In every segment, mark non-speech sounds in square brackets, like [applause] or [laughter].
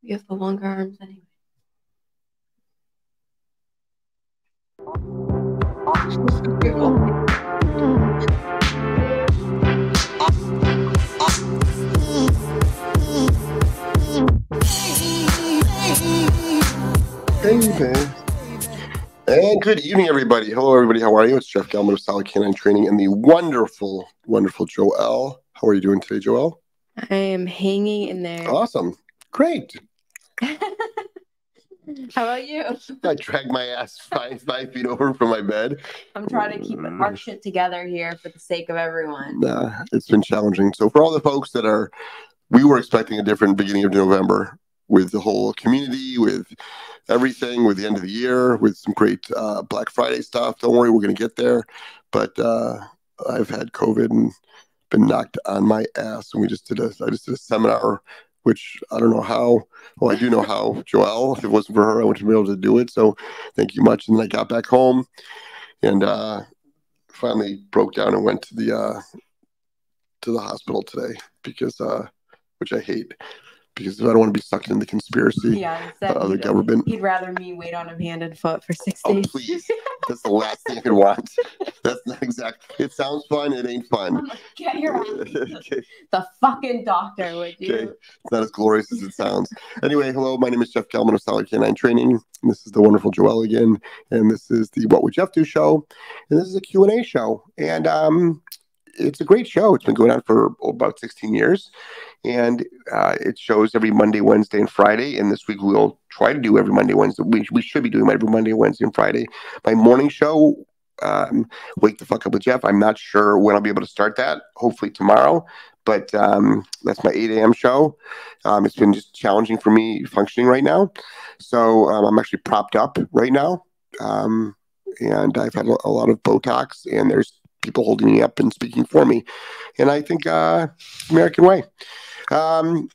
You have the longer arms anyway. Baby. And good evening, everybody. Hello, everybody. How are you? It's Jeff Gellman of Solid K9 Training and the wonderful, wonderful Joelle. How are you doing today, Joelle? I am hanging in there. Awesome. Great. [laughs] How about you? [laughs] I dragged my ass five, five feet over from my bed. I'm trying to keep our shit together here for the sake of everyone. Nah, it's been challenging. So, for all the folks that are, we were expecting a different beginning of November with the whole community, with everything, with the end of the year, with some great uh, Black Friday stuff. Don't worry, we're going to get there. But uh, I've had COVID and been knocked on my ass. And we just did a, I just did a seminar, which I don't know how. Well, I do know how. Joelle, if it wasn't for her, I wouldn't be able to do it. So thank you much. And then I got back home and uh, finally broke down and went to the uh, to the hospital today because, uh, which I hate because I don't want to be sucked into the conspiracy Yeah, uh, of the government. He'd rather me wait on him hand and foot for six Oh, days. please. [laughs] That's the last thing I could want. That's not exact. It sounds fun. It ain't fun. Like, Get your ass [laughs] to okay. the fucking doctor, would you? Okay. It's not as glorious as it sounds. Anyway, hello. My name is Jeff Gellman of Solid K9 Training. This is the wonderful Joelle again, and this is the What Would Jeff Do show, and this is a Q and A show. And um, it's a great show. It's been going on for about 16 years, and uh, it shows every Monday, Wednesday, and Friday. And this week we'll try to do every Monday, Wednesday. We, we should be doing every Monday, Wednesday, and Friday. My morning show, um, Wake the Fuck Up with Jeff. I'm not sure when I'll be able to start that. Hopefully tomorrow. But um, that's my 8 a.m. show. Um, it's been just challenging for me functioning right now. So um, I'm actually propped up right now. Um, and I've had a a lot of Botox, and there's people holding me up and speaking for me. And I think uh, American way. Um,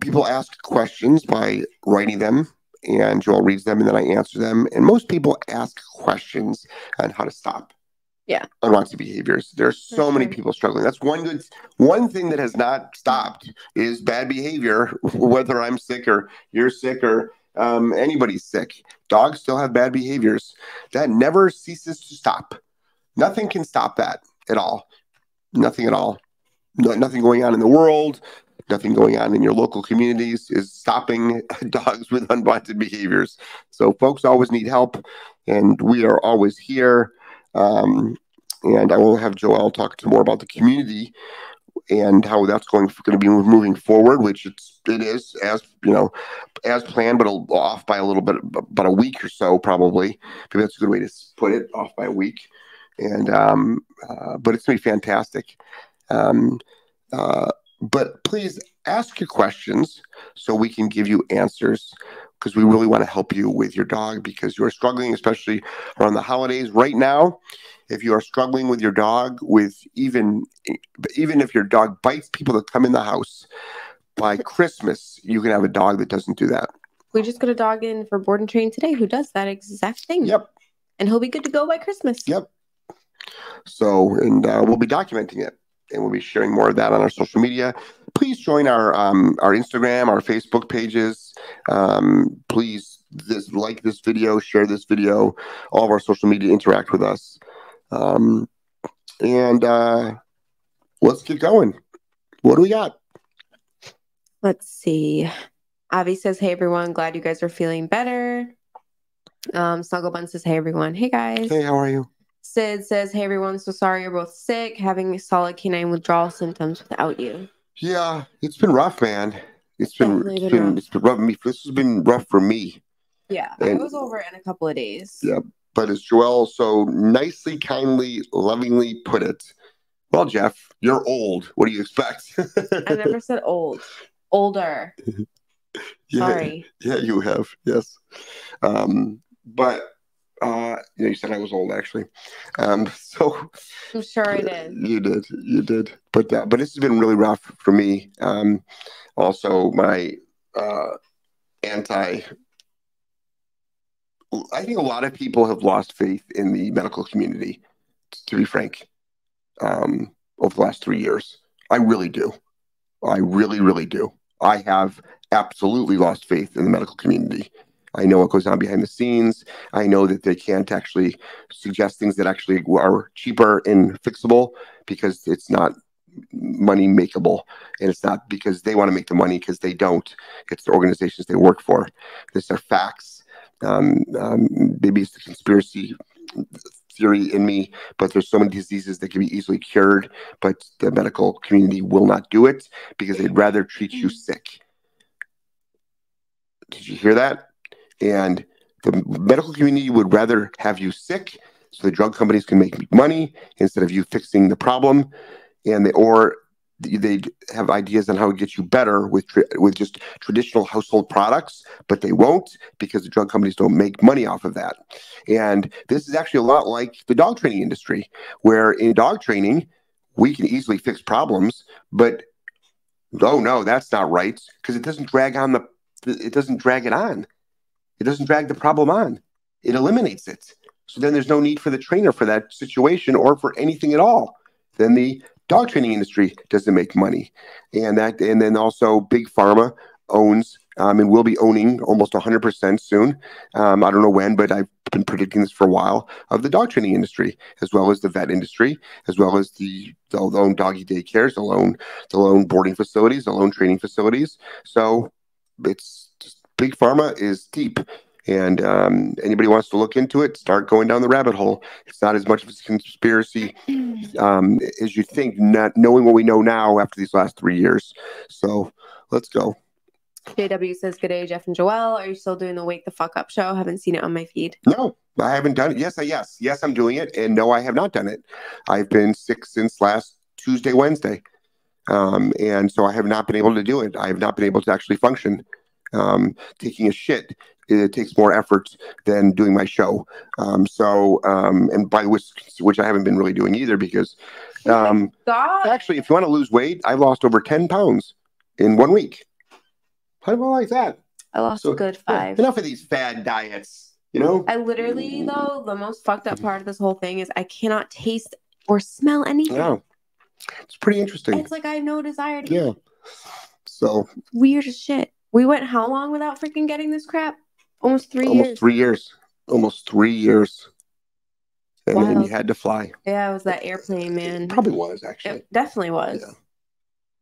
people ask questions by writing them, and Joelle reads them, and then I answer them. And most people ask questions on how to stop. Yeah. Unwanted behaviors. There's so many people struggling. That's one good one thing that has not stopped is bad behavior, [laughs] whether I'm sick or you're sick or um, anybody's sick. Dogs still have bad behaviors. That never ceases to stop. Nothing can stop that at all. Nothing at all. No, nothing going on in the world, nothing going on in your local communities is stopping [laughs] dogs with unwanted behaviors. So, folks always need help, and we are always here. Um, and I will have Joelle talk to more about the community and how that's going going to be moving forward, which it's it is as you know as planned, but off by a little bit, about a week or so, probably. Maybe that's a good way to put it, off by a week. And um, uh, but it's gonna be fantastic. Um, uh, but please ask your questions so we can give you answers because we really want to help you with your dog because you're struggling, especially around the holidays right now. If you are struggling with your dog, with even even if your dog bites people that come in the house, by [laughs] Christmas you can have a dog that doesn't do that. We just got a dog in for board and train today who does that exact thing. Yep. And he'll be good to go by Christmas. Yep. So, and uh, we'll be documenting it, and we'll be sharing more of that on our social media. Please join our um, our Instagram, our Facebook pages. Um, please this like this video, share this video, all of our social media. Interact with us, um, and uh, let's get going. What do we got? Let's see. Avi says, Hey everyone, glad you guys are feeling better. Um, Snuggle Bun says, Hey everyone. Hey guys. Hey, how are you? Sid says, Hey everyone, so sorry you're both sick, having solid canine withdrawal symptoms without you. Yeah, it's been rough, man. It's been Definitely it's been been, rough. it's been rough. Me, this has been rough for me. Yeah, And- I was over in a couple of days. Yeah. But as Joelle so nicely, kindly, lovingly put it, well, Jeff, you're old. What do you expect? I never said old. Older. [laughs] yeah, Sorry. Yeah, you have. Yes. Um, but uh, yeah, you said I was old, actually. Um, [laughs] so I'm sure I did. You did. You did. But uh, but this has been really rough for me. Um, also, my uh, anti. I think a lot of people have lost faith in the medical community. To be frank, um, over the last three years, I really do. I really, really do. I have absolutely lost faith in the medical community. I know what goes on behind the scenes. I know that they can't actually suggest things that actually are cheaper and fixable because it's not money makeable. And it's not because they want to make the money because they don't. It's the organizations they work for. These are facts. Um, um, maybe it's the conspiracy theory in me but there's so many diseases that can be easily cured but the medical community will not do it because they'd rather treat you sick. Did you hear that and the medical community would rather have you sick so the drug companies can make money instead of you fixing the problem and they or they have ideas on how to get you better with with just traditional household products, but they won't because the drug companies don't make money off of that. And this is actually a lot like the dog training industry, where in dog training we can easily fix problems, but oh no, that's not right because it doesn't drag on the it doesn't drag it on. It doesn't drag the problem on. It eliminates it. So then there's no need for the trainer for that situation or for anything at all. Then the dog training industry doesn't make money, and that and then also big pharma owns um, and will be owning almost 100% soon. Um, I don't know when, but I've been predicting this for a while of the dog training industry, as well as the vet industry, as well as the the own doggy daycares, the loan the loan boarding facilities, the loan training facilities. So it's big pharma is deep and um, anybody wants to look into it, start going down the rabbit hole. It's not as much of a conspiracy um, as you think, not knowing what we know now after these last three years. So let's go. JW says, Good day, Jeff and Joelle. Are you still doing the Wake the Fuck Up show? Haven't seen it on my feed. No, I haven't done it. Yes, I, yes, yes, I'm doing it. And no, I have not done it. I've been sick since last Tuesday, Wednesday. Um, and so I have not been able to do it. I have not been able to actually function. Um, taking a shit it takes more effort than doing my show. Um, so, um, and by which, which I haven't been really doing either because um, actually, if you want to lose weight, I lost over 10 pounds in one week. How do I like that? I lost so, a good five. Yeah, enough of these fad diets, you know? I literally, though, the most fucked up part of this whole thing is I cannot taste or smell anything. Yeah. It's pretty interesting. It's like I have no desire to. Yeah. So weird as shit. We went how long without freaking getting this crap? Almost three almost years. three years. Almost three years. And then you had to fly. Yeah, it was that airplane, man. It probably was actually. It definitely was.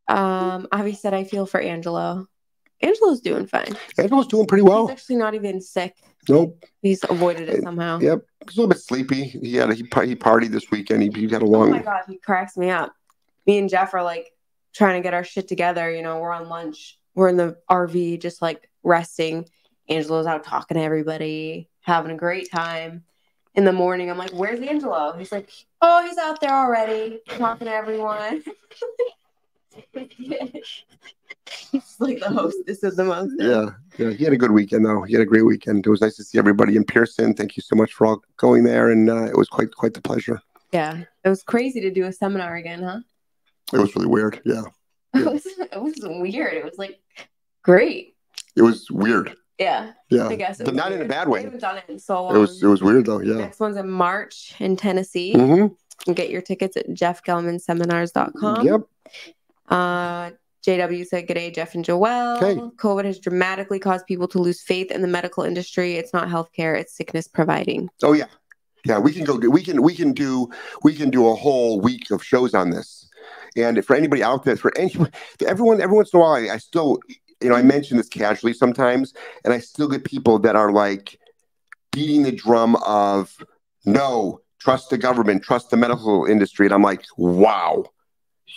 Yeah. Um, Avi said I feel for Angelo. Angelo's doing fine. Angelo's doing pretty well. He's actually not even sick. Nope. He's avoided it somehow. Yep. He's a little bit sleepy. He had a, he, he partied this weekend. He, he had a long. Oh my god, he cracks me up. Me and Jeff are like trying to get our shit together. You know, we're on lunch. We're in the RV, just like resting. Angelo's out talking to everybody, having a great time. In the morning, I'm like, "Where's Angelo?" He's like, "Oh, he's out there already, talking to everyone." [laughs] he's like the hostess of the most. Yeah, yeah. He had a good weekend though. He had a great weekend. It was nice to see everybody in Pearson. Thank you so much for all going there, and uh, it was quite quite the pleasure. Yeah, it was crazy to do a seminar again, huh? It was really weird. Yeah. yeah. [laughs] it was it was weird. It was like great. It was weird. Yeah. Yeah. I guess. But not weird. in a bad way. I haven't done it in so long. It was it was weird though, yeah. Next one's in March in Tennessee. Mm-hmm. Get your tickets at jeffgelmanseminars.com. Yep. Uh JW said, Good day, Jeff and Joelle. Okay. COVID has dramatically caused people to lose faith in the medical industry. It's not healthcare, it's sickness providing. Oh yeah. Yeah, we can go do we can we can do we can do a whole week of shows on this. And for anybody out there, for anyone, everyone, every once in a while, I still you know, I mention this casually sometimes, and I still get people that are like beating the drum of no, trust the government, trust the medical industry. And I'm like, wow,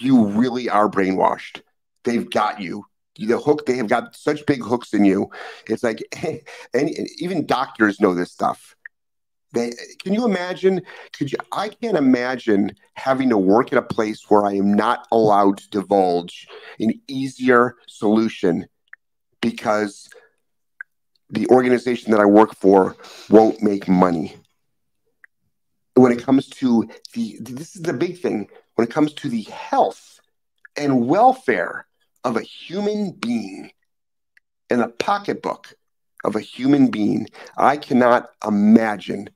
you really are brainwashed. They've got you. The hook, they have got such big hooks in you. It's like, [laughs] and even doctors know this stuff. They, can you imagine? Could you? I can't imagine having to work at a place where I am not allowed to divulge an easier solution because the organization that I work for won't make money. When it comes to the, this is the big thing. When it comes to the health and welfare of a human being and the pocketbook of a human being. I cannot imagine.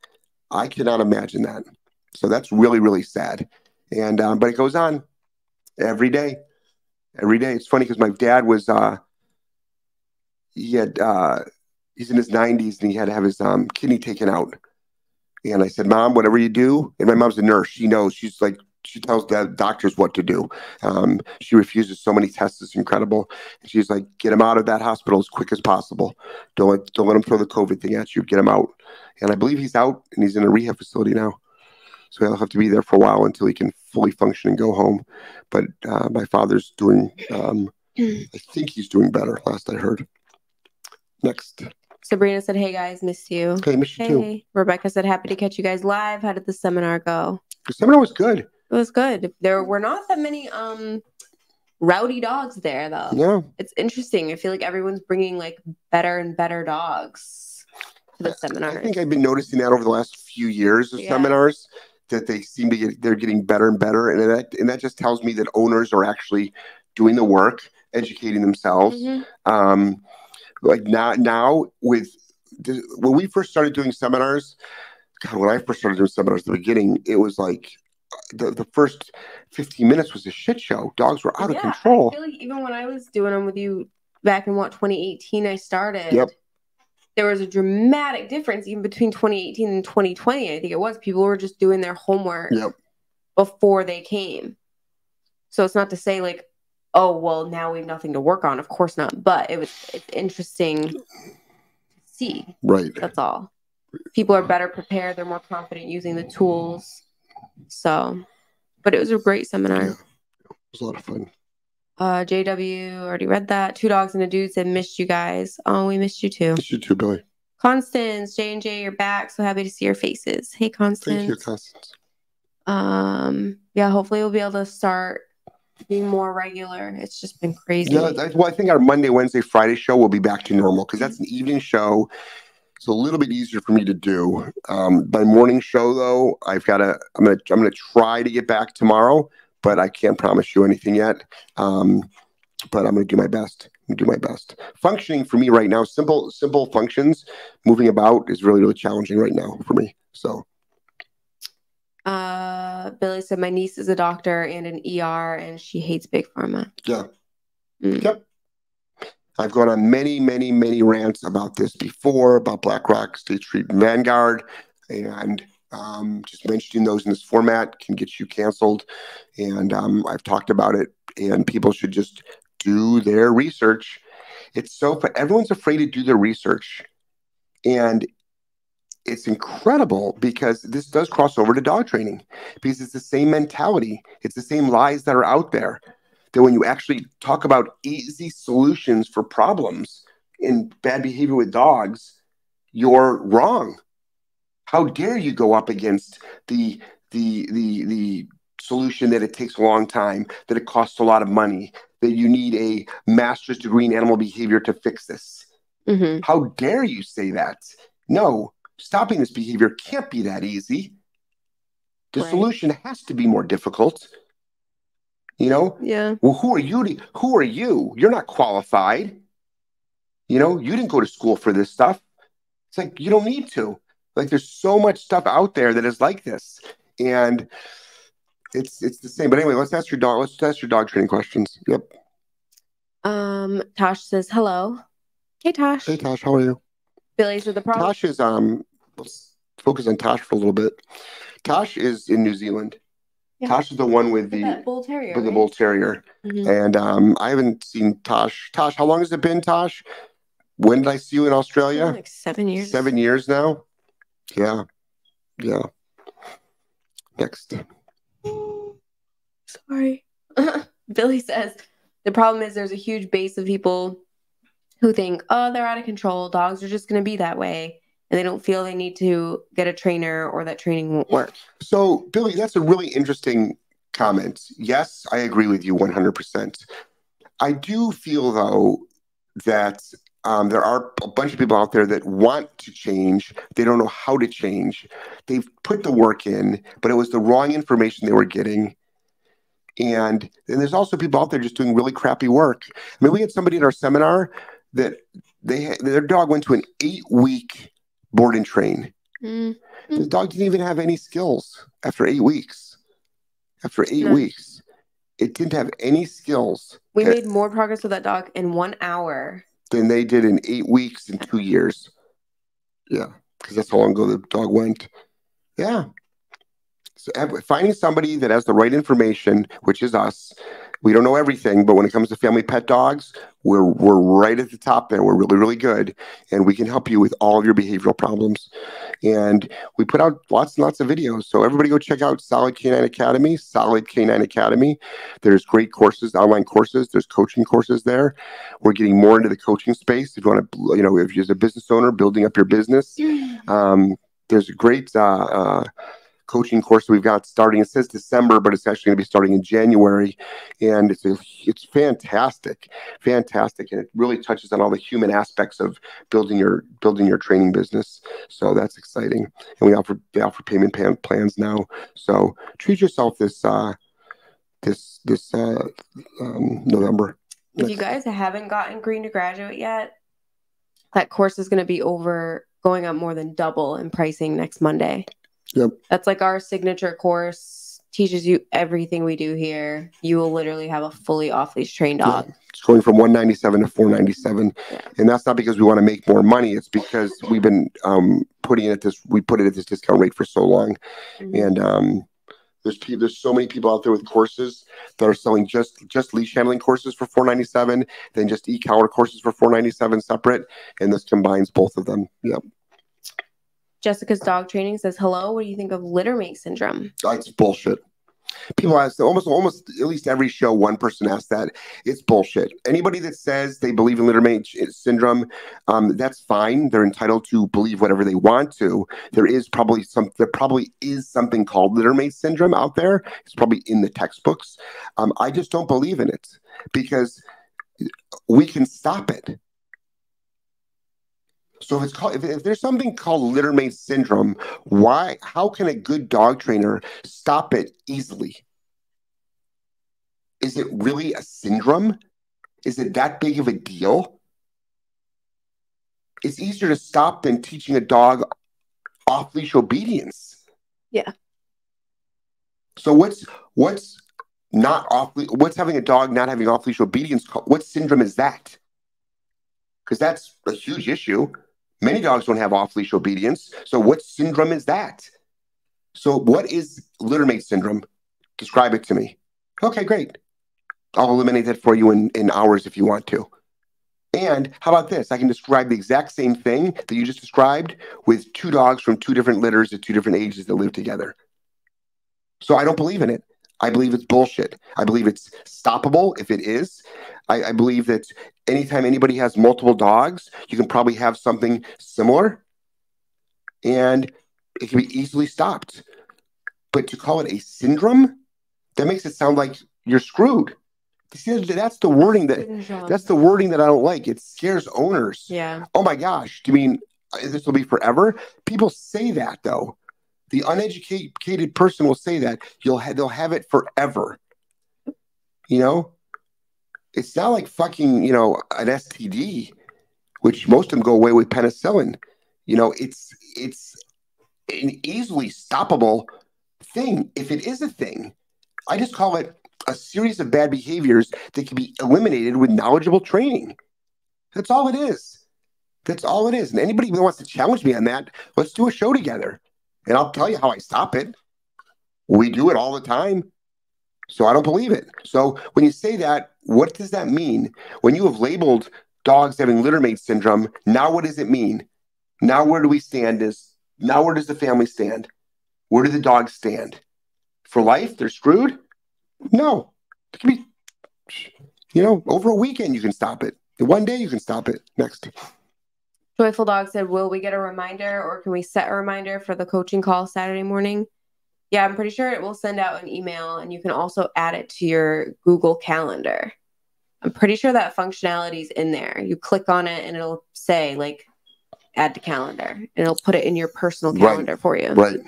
I cannot imagine that. So that's really, really sad. And um, but it goes on every day, every day. It's funny because my dad was uh, he had uh, he's in his 90s and he had to have his um, kidney taken out. And I said, Mom, whatever you do, and my mom's a nurse. She knows. She's like, she tells the doctors what to do. Um, she refuses so many tests. It's incredible. And she's like, get him out of that hospital as quick as possible. Don't let, don't let him throw the COVID thing at you. Get him out. And I believe he's out and he's in a rehab facility now. So he'll have to be there for a while until he can fully function and go home. But uh, my father's doing, um, I think he's doing better, last I heard. Next. Sabrina said, Hey guys, missed you. Okay, miss you too. Rebecca said, Happy to catch you guys live. How did the seminar go? The seminar was good. It was good. There were not that many um rowdy dogs there though. Yeah. It's interesting. I feel like everyone's bringing like better and better dogs to the seminars. I think I've been noticing that over the last few years of Yeah. seminars that they seem to get they're getting better and better, and that and that just tells me that owners are actually doing the work, educating themselves. Mhm. Um, like now now with when we first started doing seminars, God, when I first started doing seminars at the beginning, it was like the, the first 15 minutes was a shit show. Dogs were out Yeah, of control. I feel like even when I was doing them with you back in what 2018 I started. Yep. There was a dramatic difference even between 2018 and 2020. I think it was people were just doing their homework Yep. before they came. So it's not to say like, oh well, now we have nothing to work on. Of course not. But it was it's interesting to see. Right. That's all. People are better prepared. They're more confident using the tools. So, but it was a great seminar. Yeah. It was a lot of fun. Uh, JW already read that. Two dogs and a dude said missed you guys. Oh, we missed you too. Missed You too, Billy. Constance, J and J, you're back. So happy to see your faces. Hey, Constance. Thank you, Constance. Um, yeah, hopefully we'll be able to start being more regular. It's just been crazy. Yeah, well, I think our Monday, Wednesday, Friday show will be back to normal because that's an evening show. It's a little bit easier for me to do. Um, my morning show, though, I've got to. I'm gonna. I'm gonna try to get back tomorrow, but I can't promise you anything yet. Um, but I'm gonna do my best. I'm gonna do my best. Functioning for me right now, simple, simple functions, moving about is really, really challenging right now for me. So Uh, Billy said my niece is a doctor and an ER, and she hates big pharma. yeah. Mm. Yep. I've gone on many, many, many rants about this before, about BlackRock, State Street, and Vanguard, and um, just mentioning those in this format can get you canceled. And um, I've talked about it, and people should just do their research. It's so, everyone's afraid to do their research. And it's incredible because this does cross over to dog training because it's the same mentality, it's the same lies that are out there that when you actually talk about easy solutions for problems in bad behavior with dogs, you're wrong. How dare you go up against the the the the solution that it takes a long time, that it costs a lot of money, that you need a master's degree in animal behavior to fix this? hmm How dare you say that? No, stopping this behavior can't be that easy. The Right. solution has to be more difficult. You know, Yeah. well, who are you? To, who are you? You're not qualified. You know, you didn't go to school for this stuff. It's like you don't need to. Like there's so much stuff out there that is like this, and it's it's the same. But anyway, let's ask your dog. Let's ask your dog training questions. Yep. Um, Tosh says hello. Hey, Tosh. Hey Tosh, how are you? Billy's said the problem. Tosh is um. Let's focus on Tosh for a little bit. Tosh is in New Zealand. Yeah. Tosh is the one with the that bull terrier. with the right? bull terrier. Mhm. And um, I haven't seen Tosh. Tosh, how long has it been, Tosh? When did I see you in Australia? Like seven years. Seven years now. Yeah, yeah. Next, Sorry. [laughs] Billy says the problem is there's a huge base of people who think, oh, they're out of control. Dogs are just going to be that way. And they don't feel they need to get a trainer or that training won't work. so Billy, that's a really interesting comment. Yes, I agree with you 100%. I do feel though that um, there are a bunch of people out there that want to change. They don't know how to change. They've put the work in, but it was the wrong information they were getting. And then there's also people out there just doing really crappy work. I mean, we had somebody at our seminar that they their dog went to an eight week board and train. Mm. The dog didn't even have any skills after eight weeks. After eight No. weeks, it didn't have any skills. We made more progress with that dog in one hour than they did in eight weeks in two years. Yeah, because that's how long ago the dog went. Yeah. So finding somebody that has the right information, which is us, we don't know everything, but when it comes to family pet dogs, we're we're right at the top there. We're really really good, and we can help you with all of your behavioral problems. And we put out lots and lots of videos. So everybody go check out Solid K9 Academy. Solid K9 Academy. There's great courses, online courses. There's coaching courses there. We're getting more into the coaching space. If you want to, you know, if you're a business owner building up your business, um, there's a great. Uh, uh, coaching course we've got starting. It says December, but it's actually going to be starting in January, and it's a, it's fantastic, fantastic, and it really touches on all the human aspects of building your building your training business. So that's exciting, and we offer they offer payment plan, plans now. So treat yourself this uh, this this uh, um, November. If you guys haven't gotten Green to Graduate yet, that course is going to be over going up more than double in pricing next Monday. Yep. That's like our signature course. Teaches you everything we do here. You will literally have a fully off leash trained dog. Yeah. It's going from 197 to 497. Yeah. And that's not because we want to make more money. It's because we've been um, putting it at this, we put it at this discount rate for so long. Mm-hmm. And um, there's people, there's so many people out there with courses that are selling just just leash handling courses for 497, then just e-collar courses for 497 separate, and this combines both of them. Yep. Jessica's dog training says, "Hello, what do you think of littermate syndrome?" That's bullshit. People ask almost almost at least every show one person asks that. It's bullshit. Anybody that says they believe in littermate syndrome, um, that's fine. They're entitled to believe whatever they want to. There is probably some there probably is something called littermate syndrome out there. It's probably in the textbooks. Um, I just don't believe in it because we can stop it. So if it's called, if, if there's something called littermate syndrome, why? How can a good dog trainer stop it easily? Is it really a syndrome? Is it that big of a deal? It's easier to stop than teaching a dog off leash obedience. Yeah. So what's what's not off what's having a dog not having off leash obedience what syndrome is that? Because that's a huge issue. Many dogs don't have off leash obedience. So, what syndrome is that? So, what is littermate syndrome? Describe it to me. Okay, great. I'll eliminate that for you in, in hours if you want to. And how about this? I can describe the exact same thing that you just described with two dogs from two different litters at two different ages that live together. So I don't believe in it. I believe it's bullshit. I believe it's stoppable if it is. I, I believe that anytime anybody has multiple dogs, you can probably have something similar and it can be easily stopped. But to call it a syndrome, that makes it sound like you're screwed. See, that's the wording that that's the wording that I don't like. It scares owners. Yeah. Oh my gosh. Do you mean uh, this will be forever? People say that though. The uneducated person will say that. You'll have they'll have it forever. You know? it's not like fucking, you know, an STD, which most of them go away with penicillin. You know, it's it's an easily stoppable thing if it is a thing. I just call it a series of bad behaviors that can be eliminated with knowledgeable training. That's all it is. That's all it is. And anybody who wants to challenge me on that, let's do a show together. And I'll tell you how I stop it. We do it all the time. So I don't believe it. So when you say that, what does that mean? When you have labeled dogs having littermate syndrome, now what does it mean? Now where do we stand is now where does the family stand? Where do the dogs stand? For life, they're screwed? No. It can be you know, over a weekend you can stop it. one day you can stop it. Next. Joyful Dog said, Will we get a reminder or can we set a reminder for the coaching call Saturday morning? Yeah, I'm pretty sure it will send out an email and you can also add it to your Google Calendar. I'm pretty sure that functionality is in there. You click on it and it'll say like add to calendar and it'll put it in your personal calendar right. for you. Right.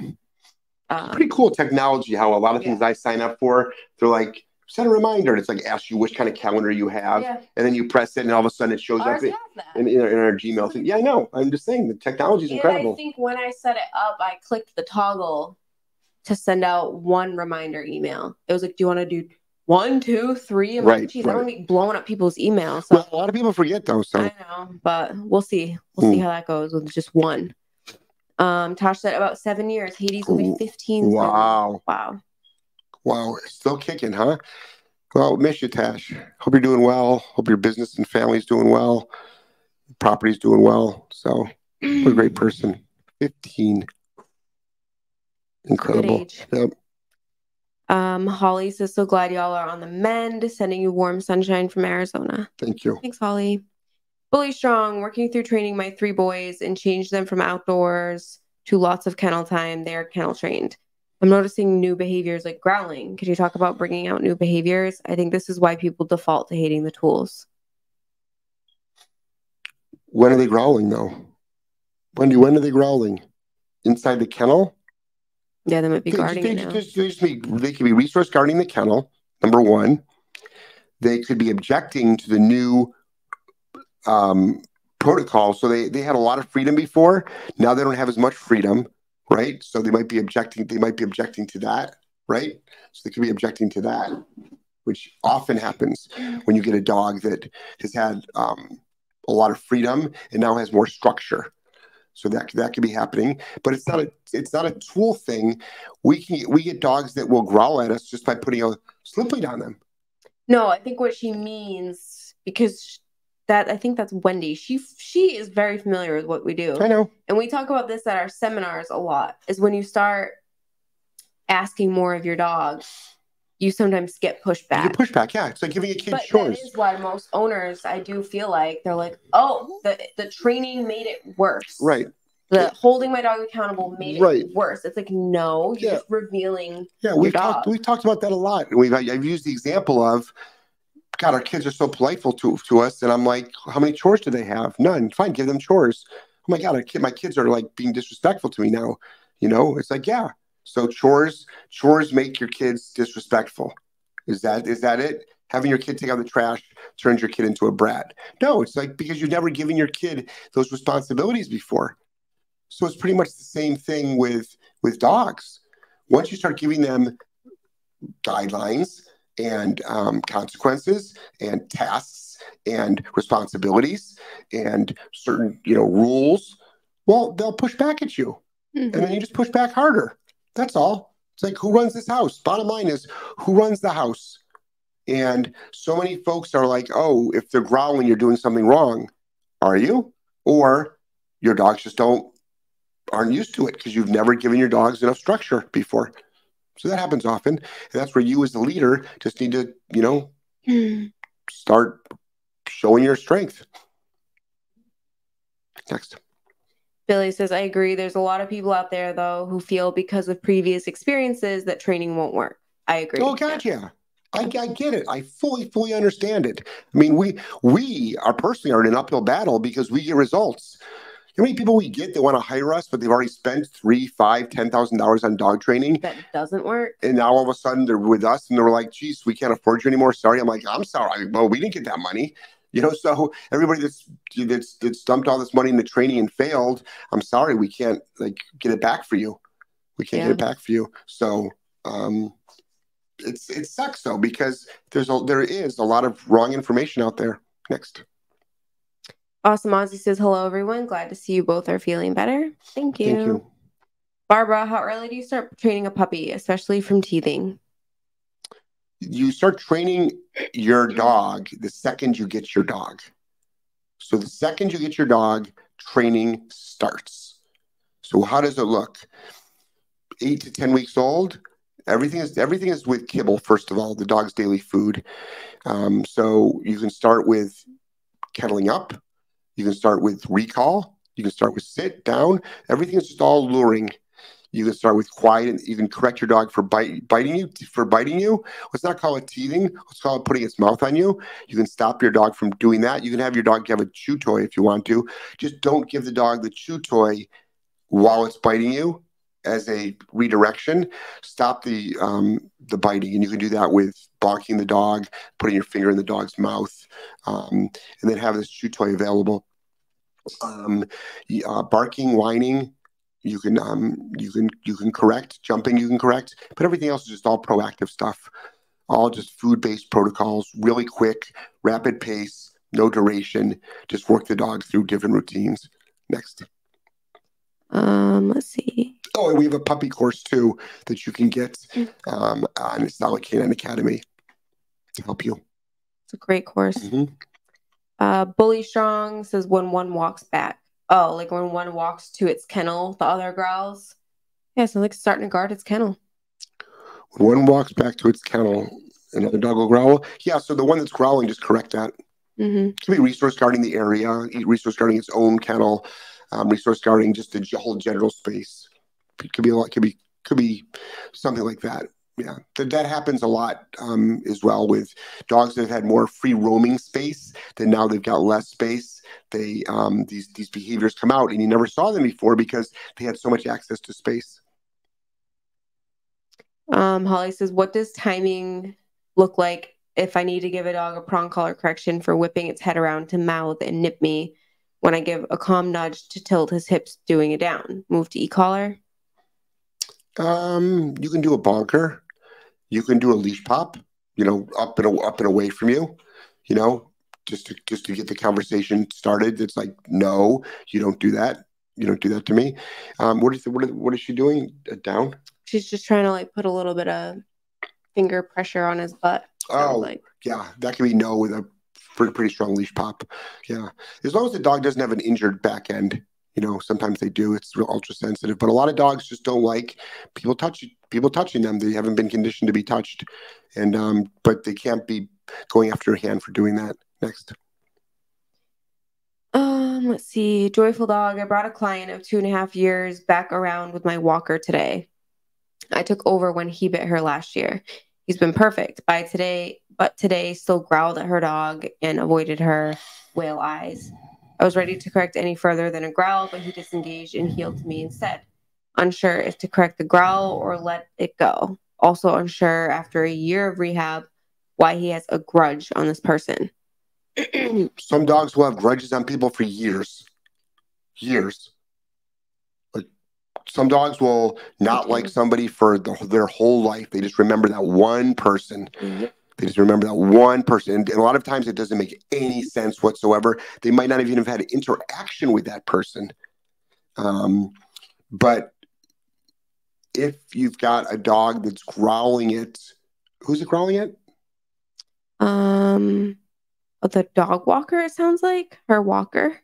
Um, pretty cool technology how a lot of things yeah. I sign up for, they're like, set a reminder. And it's like ask you which kind of calendar you have. Yeah. And then you press it and all of a sudden it shows Ours up in, in, in, our, Gmail thing. Yeah, I know. I'm just saying the technology is incredible. I think when I set it up, I clicked the toggle to send out one reminder email. It was like, do you want to do one, two, three Right, emojis. I don't right. want to be blowing up people's emails. So Well, a lot of people forget though. So I know, but we'll see. We'll see Hmm. how that goes with just one. Um, Tosh said about seven years. Hades will be 15. soon. wow, Wow. Wow, still kicking, huh? Well, miss you, Tash. Hope you're doing well. Hope your business and family's doing well. Property's doing well. So, what a great [clears throat] person. 15. Incredible. Yep. Um, Holly says, so glad y'all are on the mend, sending you warm sunshine from Arizona. Thank you. Thanks, Holly. Fully strong, working through training my three boys and changed them from outdoors to lots of kennel time. They are kennel trained. I'm noticing new behaviors like growling. Could you talk about bringing out new behaviors? I think this is why people default to hating the tools. When are they growling though? When do when are they growling? Inside the kennel? Yeah, they might be guarding they, they be- they could be resource guarding the kennel, number one. They could be objecting to the new um, protocol. So they, they had a lot of freedom before. Now they don't have as much freedom, right? So they might be objecting, they might be objecting to that, right? So they could be objecting to that, which often happens when you get a dog that has had um, a lot of freedom and now has more structure. So that that could be happening, but it's not a it's not a tool thing. We can we get dogs that will growl at us just by putting a slip lead on them. No, I think what she means because that I think that's Wendy. She she is very familiar with what we do. I know. And we talk about this at our seminars a lot. Is when you start asking more of your dog, you sometimes get pushback. You get pushback, yeah. It's like giving a kid But that chores. is why most owners, I do feel like they're like, oh, the the training made it worse. Right. The holding my dog accountable made it worse. It's like no, you're Yeah. just revealing. Yeah, we've talked we've talked about that a lot. We've I've used the example of God, our kids are so politeful to to us, and I'm like, how many chores do they have? None. Fine, give them chores. Oh my God, kid, my kids are like being disrespectful to me now. You know, it's like, yeah. So chores, chores make your kids disrespectful. Is that is that it? Having your kid take out the trash turns your kid into a brat. No, it's like because you've never given your kid those responsibilities before. So it's pretty much the same thing with with dogs. Once you start giving them guidelines and um, consequences and tasks and responsibilities and certain you know rules, well, they'll push back at you, and then you just push back harder. That's all. It's like who runs this house? Bottom line is who runs the house. And so many folks are like, oh, if they're growling, you're doing something wrong. Are you? Or your dogs just don't aren't used to it because you've never given your dogs enough structure before. So that happens often. And that's where you as the leader just need to, you know, Mhm. start showing your strength. Next. Billy says, I agree. There's a lot of people out there, though, who feel because of previous experiences that training won't work. I agree. Oh, gotcha. I, I get it. I fully, fully understand it. I mean, we we are personally are in an uphill battle because we get results. How many people we get that want to hire us, but they've already spent three, five, ten thousand dollars on dog training, That doesn't work. and now all of a sudden they're with us and they're like, "Geez, we can't afford you anymore." Sorry, I'm like, "I'm sorry." Well, we didn't get that money, you know. So everybody that's that's that's dumped all this money into training and failed, I'm sorry, we can't like get it back for you. We can't Yeah. get it back for you. So um, it's it sucks though because there's a there is a lot of wrong information out there. Next, Awesome Ozzy says, Hello, everyone. Glad to see you both are feeling better. Thank you. thank you. Barbara, how early do you start training a puppy, especially from teething? you start training your dog the second you get your dog. So the second you get your dog, training starts. So how does it look? Eight to ten weeks old. Everything is everything is with kibble. First of all, the dog's daily food. Um, so you can start with kenneling up. You can start with recall. You can start with sit down. Everything is just all luring. You can start with quiet, and can correct your dog for bite, biting you. For biting you, let's not call it teething. Let's call it putting its mouth on you. You can stop your dog from doing that. You can have your dog have a chew toy if you want to. Just don't give the dog the chew toy while it's biting you as a redirection. Stop the um, the biting, and you can do that with bonking the dog, putting your finger in the dog's mouth, um, and then have this chew toy available. Um, uh, barking, whining, you can um, you can you can correct jumping, you can correct, but everything else is just all proactive stuff. all just food based protocols, really quick, rapid pace, no duration, just work the dog through different routines. Next. Um, let's see. Oh, and we have a puppy course too that you can get um, on Solid K9 Academy to help you. It's a great course. Mhm. Uh, Bully Strong says when one walks back. Oh, like when one walks to its kennel, the other growls. Yeah, so like starting to guard its kennel. When one walks back to its kennel, another dog will growl. Yeah, so the one that's growling, just correct that. hmm It could be resource guarding the area, resource guarding its own kennel, um, resource guarding just the whole general space. Could be a lot. Could be could be something like that. Yeah, that, that happens a lot um, as well with dogs that have had more free roaming space. Then now they've got less space. They um, these these behaviors come out, and you never saw them before because they had so much access to space. Um, Holly says, what does timing look like if I need to give a dog a prong collar correction for whipping its head around to mouth and nip me when I give a calm nudge to tilt his hips doing it down? Move to e-collar. Um, you can do a bonker. You can do a leash pop. You know, up and up and away from you. You know, just to just to get the conversation started. It's like, no, you don't do that. You don't do that to me. Um, what is what is, what is she doing? Uh, down? She's just trying to like put a little bit of finger pressure on his butt. Oh, like. yeah, that can be no with a pretty pretty strong leash pop. Yeah, as long as the dog doesn't have an injured back end. You know, sometimes they do. It's real ultra sensitive, but a lot of dogs just don't like people touch people touching them. They haven't been conditioned to be touched, and um, but they can't be going after your hand for doing that. Next, Um, let's see. Joyful dog. I brought a client of two and a half years back around with my walker today. I took over when he bit her last year. He's been perfect by today, but today still growled at her dog and avoided her whale eyes. I was ready to correct any further than a growl, but he disengaged and heeled to me instead. Unsure if to correct the growl or let it go. Also unsure after a year of rehab why he has a grudge on this person. [clears throat] some dogs will have grudges on people for years, years. Like some dogs will not like mm-hmm. somebody for the, their whole life. They just remember that one person. Mm-hmm. They just remember that one person. And a lot of times it doesn't make any sense whatsoever. They might not even have had interaction with that person. Um, but if you've got a dog that's growling at, who's it growling at? Um, the dog walker, it sounds like her walker.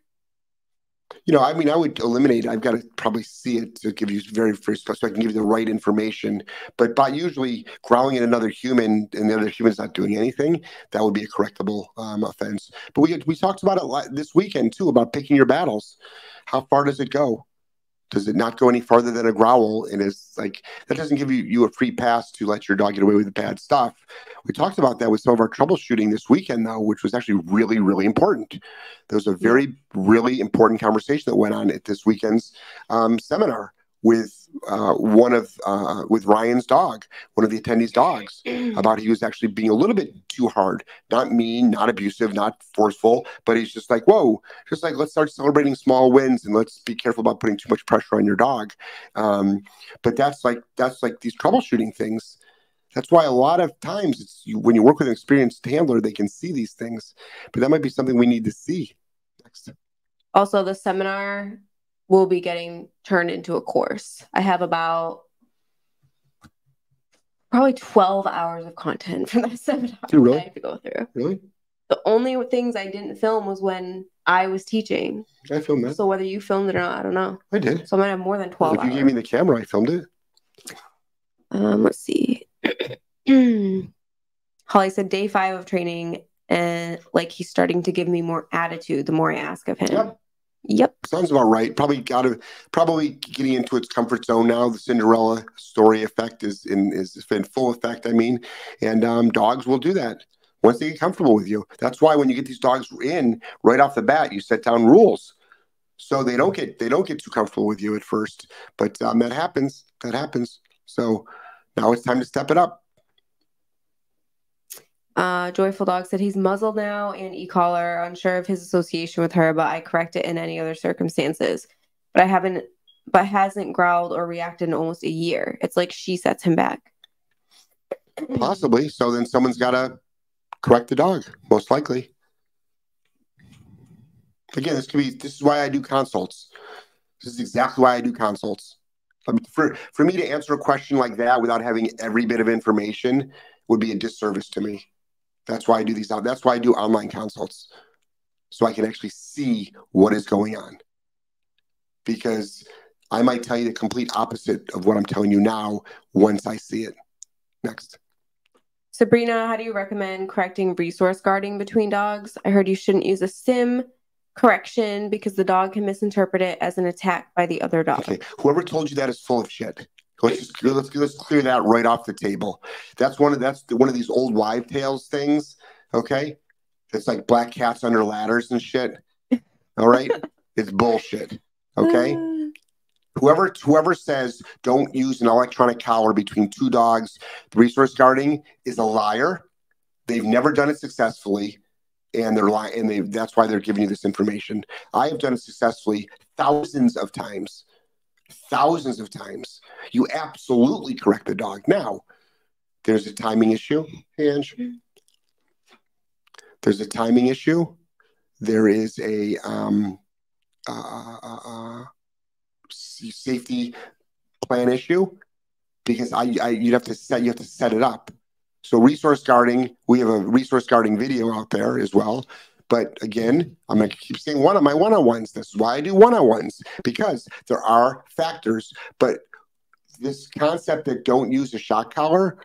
You know, I mean, I would eliminate. I've got to probably see it to give you very first, so I can give you the right information. But by usually growling at another human and the other human's not doing anything, that would be a correctable um, offense. But we we talked about it this weekend too about picking your battles. How far does it go? Does it not go any farther than a growl? And it's like that doesn't give you, you a free pass to let your dog get away with bad stuff. We talked about that with some of our troubleshooting this weekend, though, which was actually really, really important. There was a very, really important conversation that went on at this weekend's um, seminar with uh, one of uh, with Ryan's dog, one of the attendees' dogs, about he was actually being a little bit too hard, not mean, not abusive, not forceful, but he's just like, whoa, just like let's start celebrating small wins and let's be careful about putting too much pressure on your dog. Um, but that's like that's like these troubleshooting things. That's why a lot of times it's you, when you work with an experienced handler, they can see these things. But that might be something we need to see. Next. Also, the seminar will be getting turned into a course. I have about probably 12 hours of content for that [laughs] seminar You really? that I have to go through. Really? The only things I didn't film was when I was teaching. I filmed that. So whether you filmed it or not, I don't know. I did. So I might have more than 12 if you hours. gave me the camera, I filmed it. Um, let's see. [clears throat] Holly said day five of training, and like he's starting to give me more attitude the more I ask of him. Yep. Yep. Sounds about right. Probably got to probably getting into its comfort zone now. The Cinderella story effect is in is in full effect. I mean, and um, dogs will do that once they get comfortable with you. That's why when you get these dogs in right off the bat, you set down rules so they don't get they don't get too comfortable with you at first. But um, that happens. That happens. So now it's time to step it up. Uh, Joyful Dog said he's muzzled now and e-collar, unsure of his association with her, but I correct it in any other circumstances. But I haven't, but hasn't growled or reacted in almost a year. It's like she sets him back. Possibly. So then someone's got to correct the dog, most likely. Again, this could be. This is why I do consults. This is exactly why I do consults. For for me to answer a question like that without having every bit of information would be a disservice to me. That's why I do these. That's why I do online consults, so I can actually see what is going on. Because I might tell you the complete opposite of what I'm telling you now once I see it. Next. Sabrina, how do you recommend correcting resource guarding between dogs? I heard you shouldn't use a stim correction because the dog can misinterpret it as an attack by the other dog. Okay, whoever told you that is full of shit. Let's just let's let's clear that right off the table. That's one of that's one of these old wives' tales things. Okay, it's like black cats under ladders and shit. All right, [laughs] it's bullshit. Okay. Mm. Whoever whoever says don't use an electronic collar between two dogs, resource guarding is a liar. They've never done it successfully, and they're lying, and they that's why they're giving you this information. I have done it successfully thousands of times, thousands of times. You absolutely correct the dog. Now, there's a timing issue, Ange. There's a timing issue. There is a um, uh, uh, uh, safety plan issue because I, I you'd have to set you have to set it up. So resource guarding, we have a resource guarding video out there as well. But again, mm-hmm. I'm going to keep saying one of my one-on-ones. This is why I do one-on-ones because there are factors. But this concept that don't use a shock collar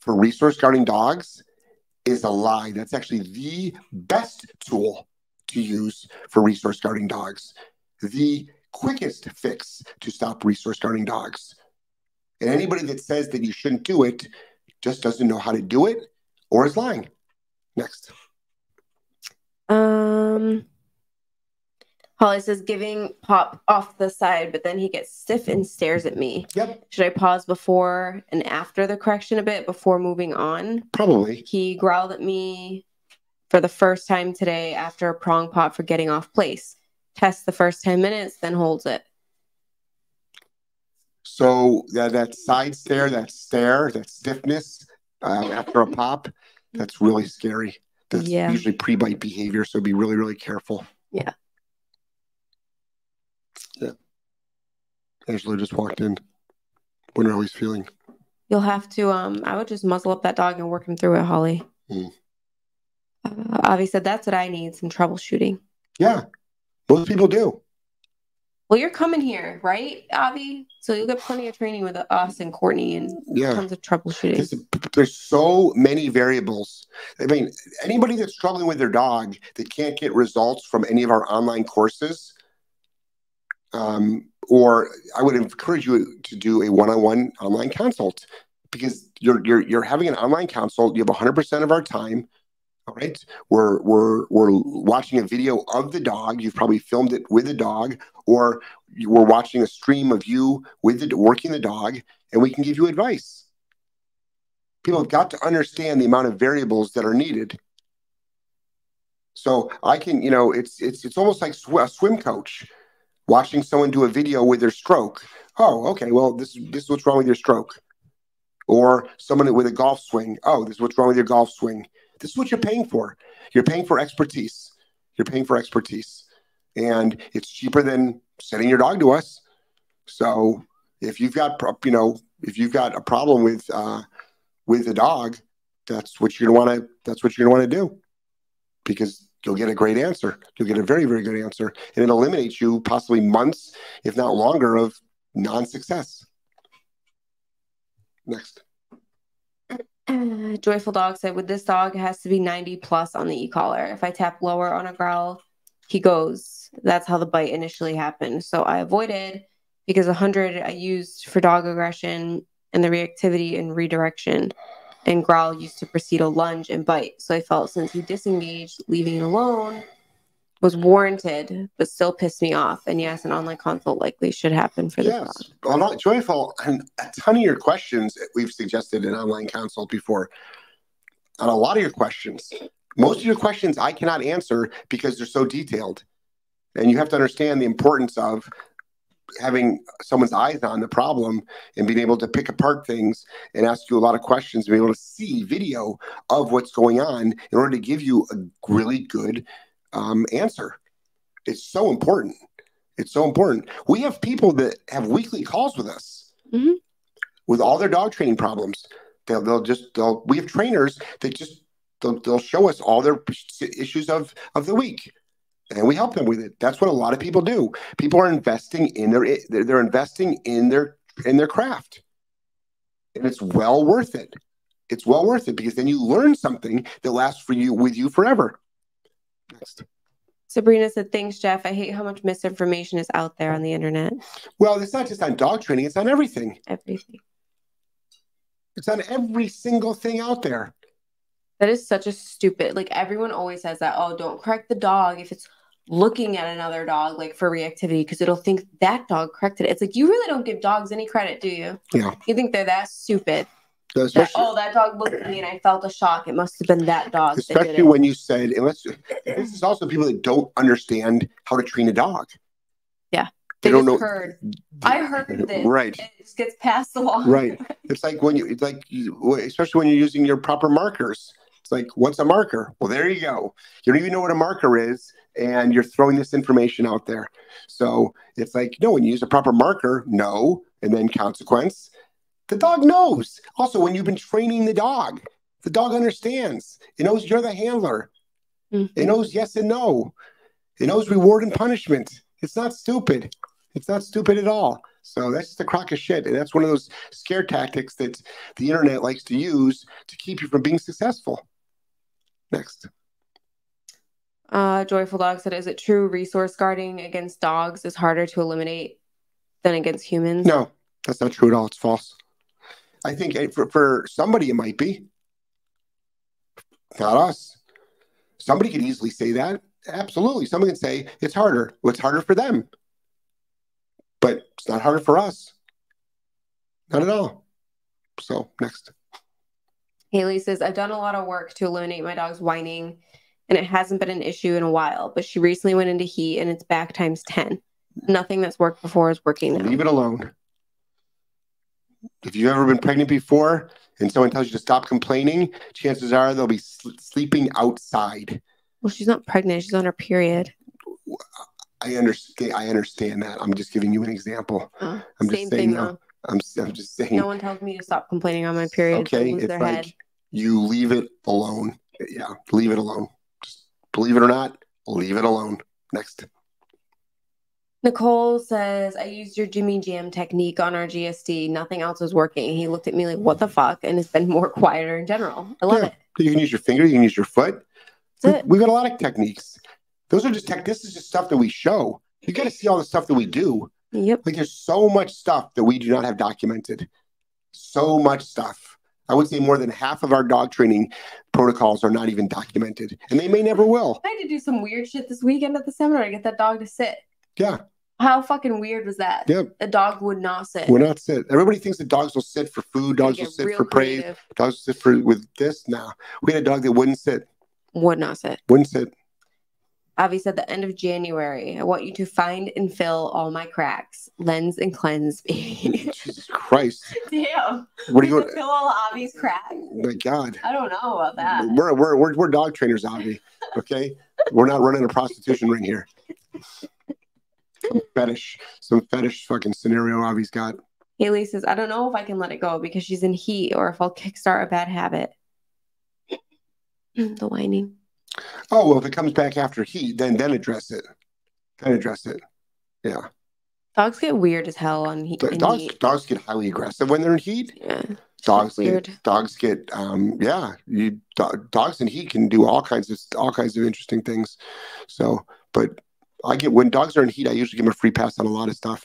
for resource guarding dogs is a lie. That's actually the best tool to use for resource guarding dogs. The quickest fix to stop resource guarding dogs. And anybody that says that you shouldn't do it just doesn't know how to do it or is lying. Next. Um, Holly says giving pop off the side, but then he gets stiff and stares at me. Yep. Should I pause before and after the correction a bit before moving on? Probably. He growled at me for the first time today after a prong pop for getting off place tests the first 10 minutes, then holds it. So that, that side stare, that stare, that stiffness uh, after a pop, that's really scary. That's yeah. usually pre-bite behavior, so be really, really careful. Yeah. Yeah. Angela just walked in. Wonder how he's feeling. You'll have to. Um, I would just muzzle up that dog and work him through it, Holly. Mm. Uh, Avi said that's what I need some troubleshooting. Yeah, most people do. Well, you're coming here, right, Avi? So you'll get plenty of training with us and Courtney and yeah. tons of troubleshooting. There's, so many variables. I mean, anybody that's struggling with their dog that can't get results from any of our online courses, um, or I would encourage you to do a one-on-one online consult because you're you're you're having an online consult. You have 100% of our time all right. We're we're we're watching a video of the dog. You've probably filmed it with the dog, or we're watching a stream of you with the working the dog, and we can give you advice. People have got to understand the amount of variables that are needed. So I can, you know, it's it's it's almost like sw- a swim coach watching someone do a video with their stroke. Oh, okay. Well, this this is what's wrong with your stroke. Or someone with a golf swing. Oh, this is what's wrong with your golf swing this is what you're paying for. You're paying for expertise. You're paying for expertise. And it's cheaper than sending your dog to us. So if you've got, you know, if you've got a problem with, uh, with a dog, that's what you're going to want to, that's what you're going to want to do because you'll get a great answer. You'll get a very, very good answer. And it eliminates you possibly months, if not longer, of non success. Next. [clears throat] Joyful Dog said, with this dog, it has to be 90 plus on the e-collar. If I tap lower on a growl, he goes. That's how the bite initially happened. So I avoided because 100 I used for dog aggression and the reactivity and redirection. And growl used to proceed a lunge and bite. So I felt since he disengaged, leaving it alone was warranted, but still pissed me off. And yes, an online consult likely should happen for this. Yes, well, not joyful. And a ton of your questions we've suggested an online consult before. On a lot of your questions, most of your questions I cannot answer because they're so detailed. And you have to understand the importance of having someone's eyes on the problem and being able to pick apart things and ask you a lot of questions and be able to see video of what's going on in order to give you a really good um, answer. It's so important. It's so important. We have people that have weekly calls with us Mhm. with all their dog training problems. They'll, they'll just they'll we have trainers that just they'll, they'll show us all their issues of of the week and we help them with it that's what a lot of people do people are investing in their they're investing in their in their craft and it's well worth it it's well worth it because then you learn something that lasts for you with you forever next Sabrina said, Thanks, Jeff. I hate how much misinformation is out there on the internet. well it's not just on dog training it's on everything Everything. it's on every single thing out there That is such a stupid, like everyone always says that, oh, don't correct the dog if it's looking at another dog, like for reactivity, because it'll think that dog corrected it. It's like you really don't give dogs any credit, do you? Yeah. You think they're that stupid. So That, oh, that dog looked at me and I felt a shock. It must have been that dog. especially it. when you said unless this is also people that don't understand how to train a dog they they don't know heard. I heard [laughs] this. right It just gets passed along. right it's like when you it's like especially when you're using your proper markers it's like what's a marker well there you go you don't even know what a marker is and you're throwing this information out there so it's like no when you use a proper marker no and then consequence the dog knows. Also when you've been training the dog the dog understands. It knows you're the handler. Mhm. it knows yes and no. It knows reward and punishment. It's not stupid. It's not stupid at all. So that's just a crock of shit. And that's one of those scare tactics that the internet likes to use to keep you from being successful. Next. Uh, Joyful Dog said, "Is it true resource guarding against dogs is harder to eliminate than against humans?" no that's not true at all. It's false i think eh, for, for somebody it might be not us somebody could easily say that absolutely someone can say it's harder well, it's harder for them but it's not harder for us not at all so next Haley says, "I've done a lot of work to eliminate my dog's whining, and it hasn't been an issue in a while. But she recently went into heat, and it's back times ten. Nothing that's worked before is working now." Leave it alone. If you've ever been pregnant before and someone tells you to stop complaining, chances are they'll be sl- sleeping outside. Well, she's not pregnant; she's on her period. I understand. I understand that. I'm just giving you an example. Oh, I'm just same saying thing though. I'm, I'm just saying. No one tells me to stop complaining on my period. okay, it's their like head. you leave it alone. Yeah, leave it alone. Just believe it or not, leave it alone. Next. Nicole says, I used your Jimmy Jam technique on our GSD. Nothing else was working. He looked at me like, what the fuck? And it's been more [laughs] quieter in general. I love Yeah. it. You can use your finger. You can use your foot. That's We, we've got a lot of techniques. Those are just tech. This is just stuff that we show. You got to see all the stuff that we do. Yep. Like there's so much stuff that we do not have documented. So much stuff. I would say more than half of our dog training protocols are not even documented, and they may never will. I had to do some weird shit this weekend at the seminar to get that dog to sit. Yeah, How fucking weird was that? Yep. A dog would not sit. we're not sit. Everybody thinks that dogs will sit for food, dogs will sit for praise, creative. dogs will sit for with this. Now we had a dog that wouldn't sit, Would not sit. wouldn't sit. Avi said the end of January. I want you to find and fill all my cracks. Lens and cleanse, [laughs] baby. Jesus Christ, Damn. what are you? going to fill all Avi's cracks. My God, I don't know about that. we're we're we're, we're dog trainers, Avi. Okay, we're not running a prostitution ring here. Some fetish, some fetish fucking scenario Avi's got. Haley says, I don't know if I can let it go because she's in heat or if I'll kickstart a bad habit. [clears throat] the whining. Oh well, if it comes back after heat, then then address it. Then address it. Yeah, Dogs get weird as hell on heat. Dogs heat. dogs get highly aggressive when they're in heat. Yeah. Dogs weird. get dogs get um yeah. You do, dogs in heat can do all kinds of all kinds of interesting things. So, but I get when dogs are in heat, I usually give them a free pass on a lot of stuff.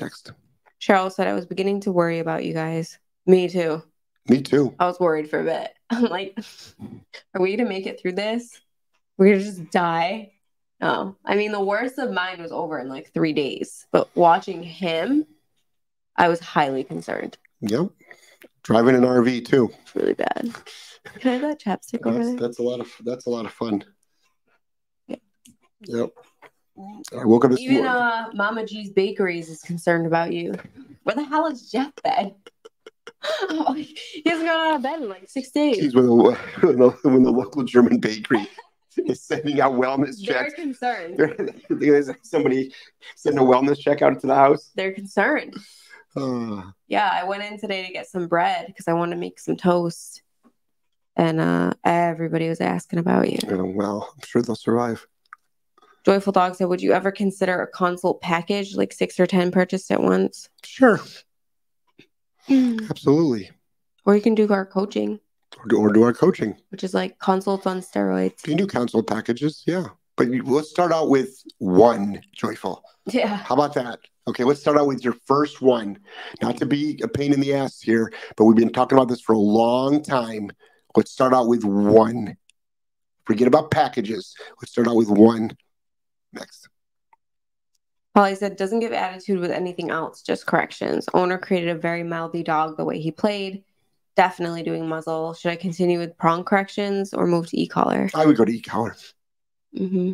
Next, Cheryl said, I was beginning to worry about you guys. Me too. me too. I was worried for a bit. [laughs] I'm like, are we gonna make it through this? We're gonna just die. No. I mean, the worst of mine was over in like three days. But watching him, I was highly concerned. Yep, driving an RV too. It's really bad. Can I have that chapstick over That's there? that's a lot of that's a lot of fun. Yep. I woke up this Even morning. uh, Mama G's Bakeries is concerned about you. Where the hell is Jeff bed? he hasn't gone out of bed in like six days. Geez, when the, [laughs] when the when the local German bakery [laughs] is sending out wellness They're checks. concerned. They're, [laughs] there's somebody sending a wellness check out to the house. They're concerned. Uh, Yeah, I went in today to get some bread because I wanted to make some toast. And uh, everybody was asking about you. oh, well, I'm sure they'll survive. Joyful Dog said, Would you ever consider a consult package, like six or 10 purchased at once? Sure, hmm. absolutely. Or you can do our coaching, Or do, or do our coaching. which is like consults on steroids. You can do consult packages, yeah. But you, let's start out with one joyful. Yeah. How about that? Okay, let's start out with your first one. Not to be a pain in the ass here, but we've been talking about this for a long time. Let's start out with one. Forget about packages. Let's start out with one. Next. Polly said, doesn't give attitude with anything else, just corrections. Owner created a very mouthy dog the way he played. Definitely doing muzzle. Should I continue with prong corrections or move to e-collar? I would go to e-collar. hmm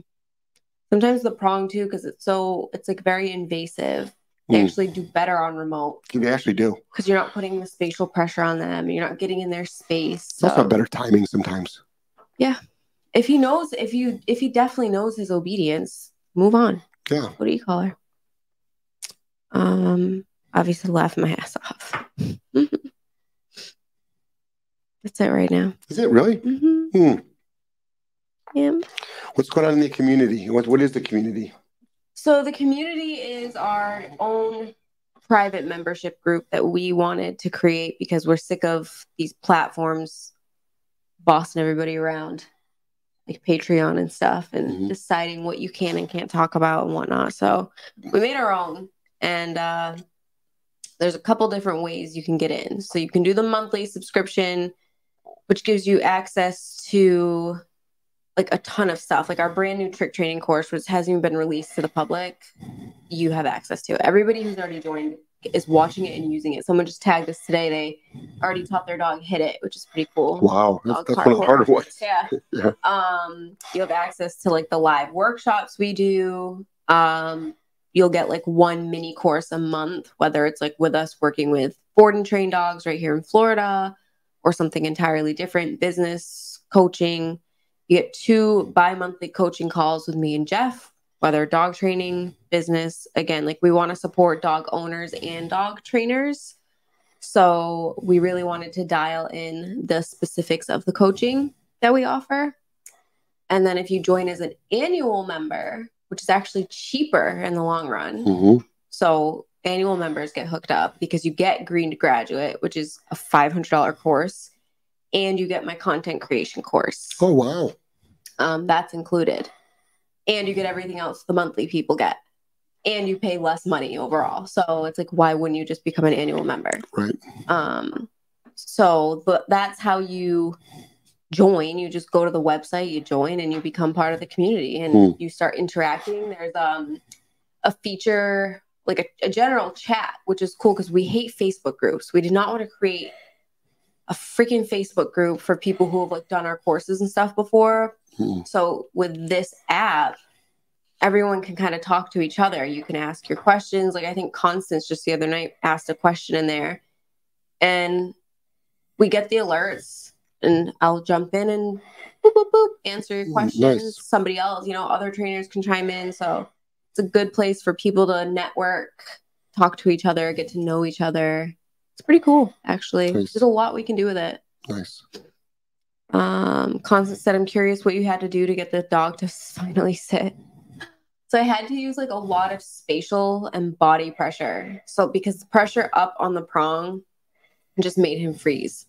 Sometimes the prong too, because it's so it's like very invasive. They Mm. actually do better on remote They actually do. because you're not putting the spatial pressure on them. You're not getting in their space. It's also So better timing sometimes. If he knows, if you if he definitely knows his obedience, move on. Yeah. What do you call her? Um, obviously laugh my ass off. [laughs] That's it right now. Is it really? hmm Hmm. Yeah. What's going on in the community? What What is the community? So the community is our own private membership group that we wanted to create because we're sick of these platforms bossing everybody around, like Patreon and stuff, and Mhm. deciding what you can and can't talk about and whatnot. So we made our own, and uh, there's a couple different ways you can get in. So you can do the monthly subscription, which gives you access to like a ton of stuff like our brand new trick training course which hasn't even been released to the public you have access to everybody who's already joined is watching it and using it someone just tagged us today they already taught their dog hit it which is pretty cool Wow, that's, that's one of the harder ones. [laughs] yeah. [laughs] Yeah. Um, you have access to like the live workshops we do. Um, you'll get like one mini course a month, whether it's like with us working with board and train dogs right here in Florida or something entirely different, business coaching. You get two bi monthly coaching calls with me and Jeff, whether dog training, business. Again, like we want to support dog owners and dog trainers. So we really wanted to dial in the specifics of the coaching that we offer. And then if you join as an annual member, which is actually cheaper in the long run. hmm So annual members get hooked up because you get Green to Graduate, which is a $500 course, and you get my content creation course. Oh wow. Um, that's included. And you get everything else the monthly people get. And you pay less money overall. So it's like, why wouldn't you just become an annual member? Right. Um, so but that's how you join. You just go to the website, you join, and you become part of the community, and Hmm. you start interacting. There's um a feature like a, a general chat, which is cool because we hate Facebook groups. We did not want to create a freaking Facebook group for people who have like done our courses and stuff before. Hmm. So with this app, everyone can kind of talk to each other. You can ask your questions. Like I think Constance just the other night asked a question in there, and we get the alerts, and I'll jump in and boop boop boop answer your Mm, questions. nice. Somebody else, you know, other trainers can chime in. So it's a good place for people to network, talk to each other, get to know each other. It's pretty cool, actually. Nice. There's a lot we can do with it. Nice. Um, Constance said, I'm curious what you had to do to get the dog to finally sit. So I had to use like a lot of spatial and body pressure. So because the pressure up on the prong just made him freeze.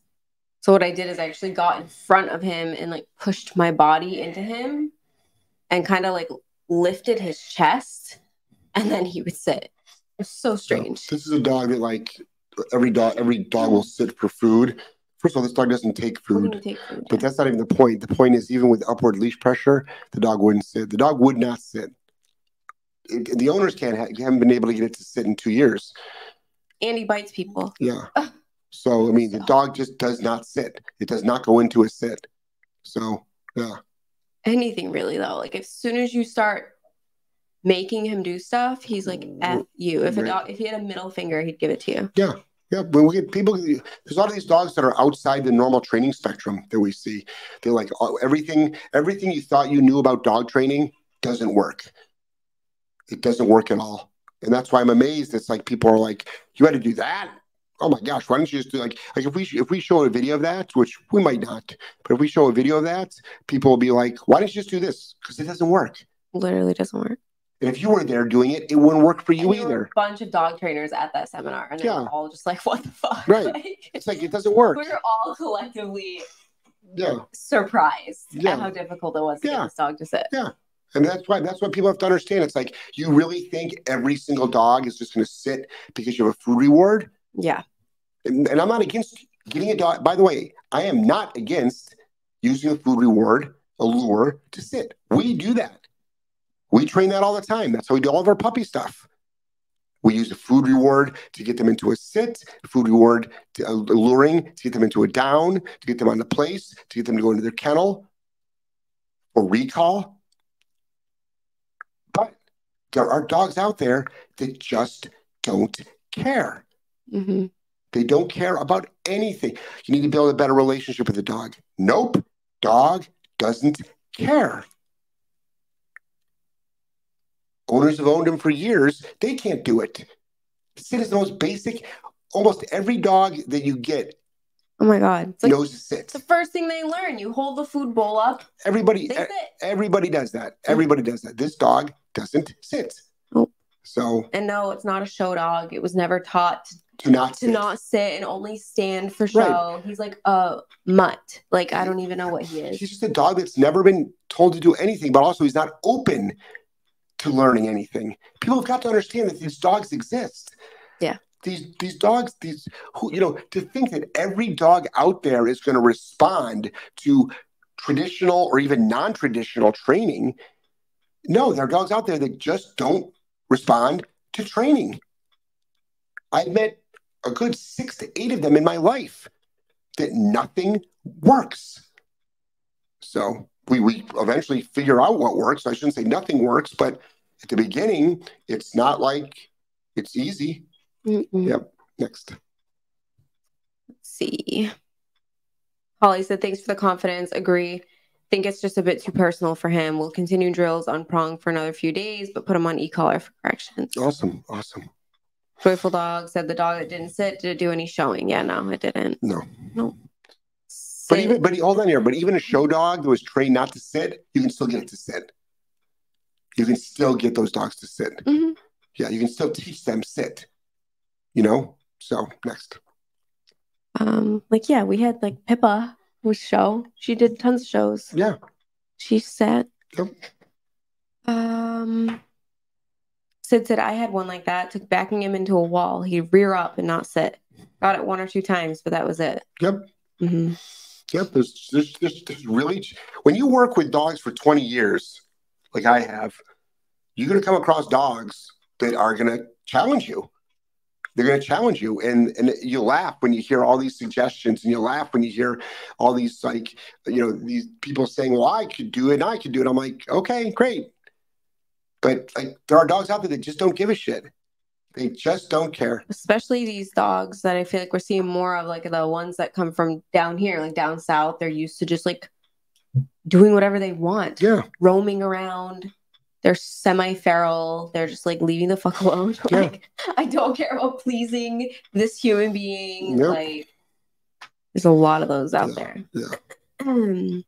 So what I did is I actually got in front of him and like pushed my body into him and kind of like lifted his chest and then he would sit. It's so strange. This is a dog that like every dog every dog will sit for food. First of all, this dog doesn't take food. take food, But that's not even the point. The point is, even with upward leash pressure, the dog wouldn't sit. The dog would not sit. It- the owners can't ha- haven't been able to get it to sit in two years. and he bites people. Yeah. [laughs] Oh. So I mean, the dog just does not sit. It does not go into a sit. So yeah, anything really though like as soon as you start making him do stuff, he's like mm, F you. If a dog if he had a middle finger, he'd give it to you. Yeah, yeah. when we get people, there's a lot of these dogs that are outside the normal training spectrum that we see. They're like oh, everything, everything you thought you knew about dog training doesn't work. It doesn't work at all, and that's why I'm amazed. It's like people are like, "You had to do that." Oh my gosh, why don't you just do like like if we if we show a video of that, which we might not, but if we show a video of that, people will be like, "Why don't you just do this?" Because it doesn't work. Literally doesn't work. And if you were there doing it, it wouldn't work for you And there were either. a bunch of dog trainers at that seminar, and they Yeah. all just like, "What the fuck?" Right. [laughs] Like, It's like it doesn't work. We're all collectively Yeah. surprised Yeah. at how difficult it was to Yeah. get this dog to sit. Yeah, and that's why that's what people have to understand. It's like you really think every single dog is just going to sit because you have a food reward. Yeah. And, and I'm not against getting a dog. By the way, I am not against using a food reward, a lure to sit. We do that. We train that all the time. That's how we do all of our puppy stuff. We use a food reward to get them into a sit, food reward to, uh, luring to get them into a down, to get them on the place, to get them to go into their kennel or recall. But there are dogs out there that just don't care. hmm They don't care about anything. You need to build a better relationship with the dog. Nope. Dog doesn't care. Owners have owned them for years. They can't do it. Sit is the most basic. Almost every dog that you get Oh my god, it's like knows to sit. it's the first thing they learn. You hold the food bowl up, Everybody, they e- sit. everybody does that. Mm-hmm. Everybody does that. This dog doesn't sit. Nope. So And no, it's not a show dog. It was never taught to, do not to sit. not sit and only stand for Right. show. He's like a mutt. Like I don't even know what he is. He's just a dog that's never been told to do anything, but also he's not open to learning anything. People have got to understand that these dogs exist. Yeah. These these dogs, these who you know, to think that every dog out there is going to respond to traditional or even non-traditional training. No, there are dogs out there that just don't respond to training. I've met a good six to eight of them in my life that nothing works. So we, we eventually figure out what works. I shouldn't say nothing works, but at the beginning, it's not like it's easy. Mm-mm. Yep. Next. Let's see. Holly said, thanks for the confidence. Agree. Think it's just a bit too personal for him. We'll continue drills on prong for another few days, but put him on e-collar for corrections. Awesome. Awesome. Joyful Dog said the dog that didn't sit, did it do any showing? Yeah, no, it didn't. No. But Sit- even but hold on here. But even a show dog that was trained not to sit, you can still get it to sit. You can still get those dogs to sit. Mhm. Yeah, you can still teach them sit. You know? So next. um, like yeah, we had like Pippa was show. She did tons of shows. Yeah. She sat. Yep. Um, Sid said I had one like that. Took backing him into a wall. He'd rear up and not sit. Got it one or two times, but that was it. Yep. hmm Yep, there's, there's, there's, there's really when you work with dogs for 20 years, like I have, you're going to come across dogs that are going to challenge you. They're going to challenge you, and and you laugh when you hear all these suggestions, and you laugh when you hear all these like you know these people saying, "Well, I could do it, and I could do it." I'm like, okay, great, but like there are dogs out there that just don't give a shit. They just don't care. Especially these dogs that I feel like we're seeing more of, like the ones that come from down here, like down south. They're used to just like doing whatever they want, Yeah, roaming around. They're semi-feral. They're just like leaving the fuck alone. [laughs] Yeah. like I don't care about pleasing this human being. Yep. Like there's a lot of those out Yeah. there. yeah. [clears throat] Um,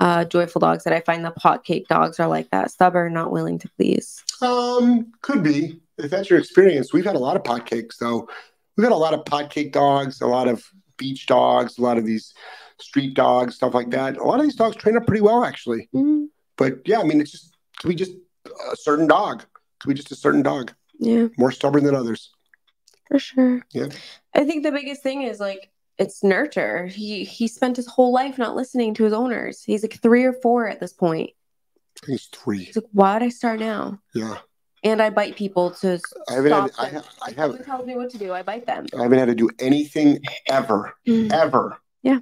Uh, joyful dogs that I find the pot cake dogs are like that, stubborn, not willing to please. Um, could be. If that's your experience, we've had a lot of pot cakes though. We've had a lot of pot cake dogs, a lot of beach dogs, a lot of these street dogs, stuff like that. A lot of these dogs train up pretty well actually. Mm, But yeah, I mean it's just could be just a certain dog. Could be just a certain dog. yeah, More stubborn than others. for sure. Yeah. I think the biggest thing is like it's nurture. He he spent his whole life not listening to his owners. He's like three or four at this point. He's three. He's like, why would I start now? Yeah. And I bite people to I haven't had stop I, them. ha- I have tells me what to do, I bite them. I haven't had to do anything ever. Mm. ever. Yeah.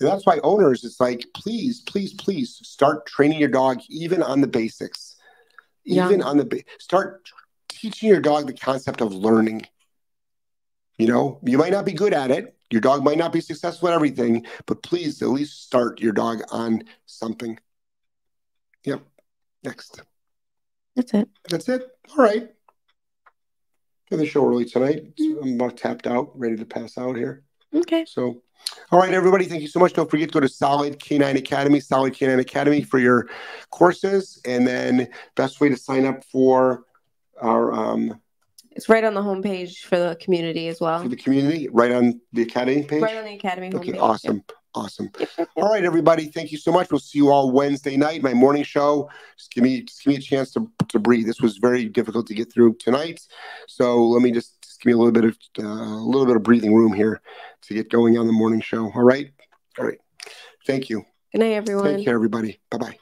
And that's why owners, it's like, please, please, please start training your dog even on the basics. even Young. on the ba- start teaching your dog the concept of learning. You know, you might not be good at it. Your dog might not be successful at everything, but please at least start your dog on something. Yep. Next. That's it. That's it. All right. Did the show early tonight. I'm about tapped out, ready to pass out here. Okay. So, all right, everybody, thank you so much. Don't forget to go to Solid K9 Academy, Solid K9 Academy for your courses. And then, best way to sign up for our um, It's right on the homepage for the community as well. for the community, right on the Academy page. Right on the academy. Okay, awesome. Awesome. Yep, yep, yep. All right, everybody. Thank you so much. We'll see you all Wednesday night, my morning show. Just give me just give me a chance to, to breathe. This was very difficult to get through tonight. So let me just, just give me a little bit of uh, a little bit of breathing room here to get going on the morning show. All right. All right. Thank you. Good night, everyone. Take care, everybody. Bye bye.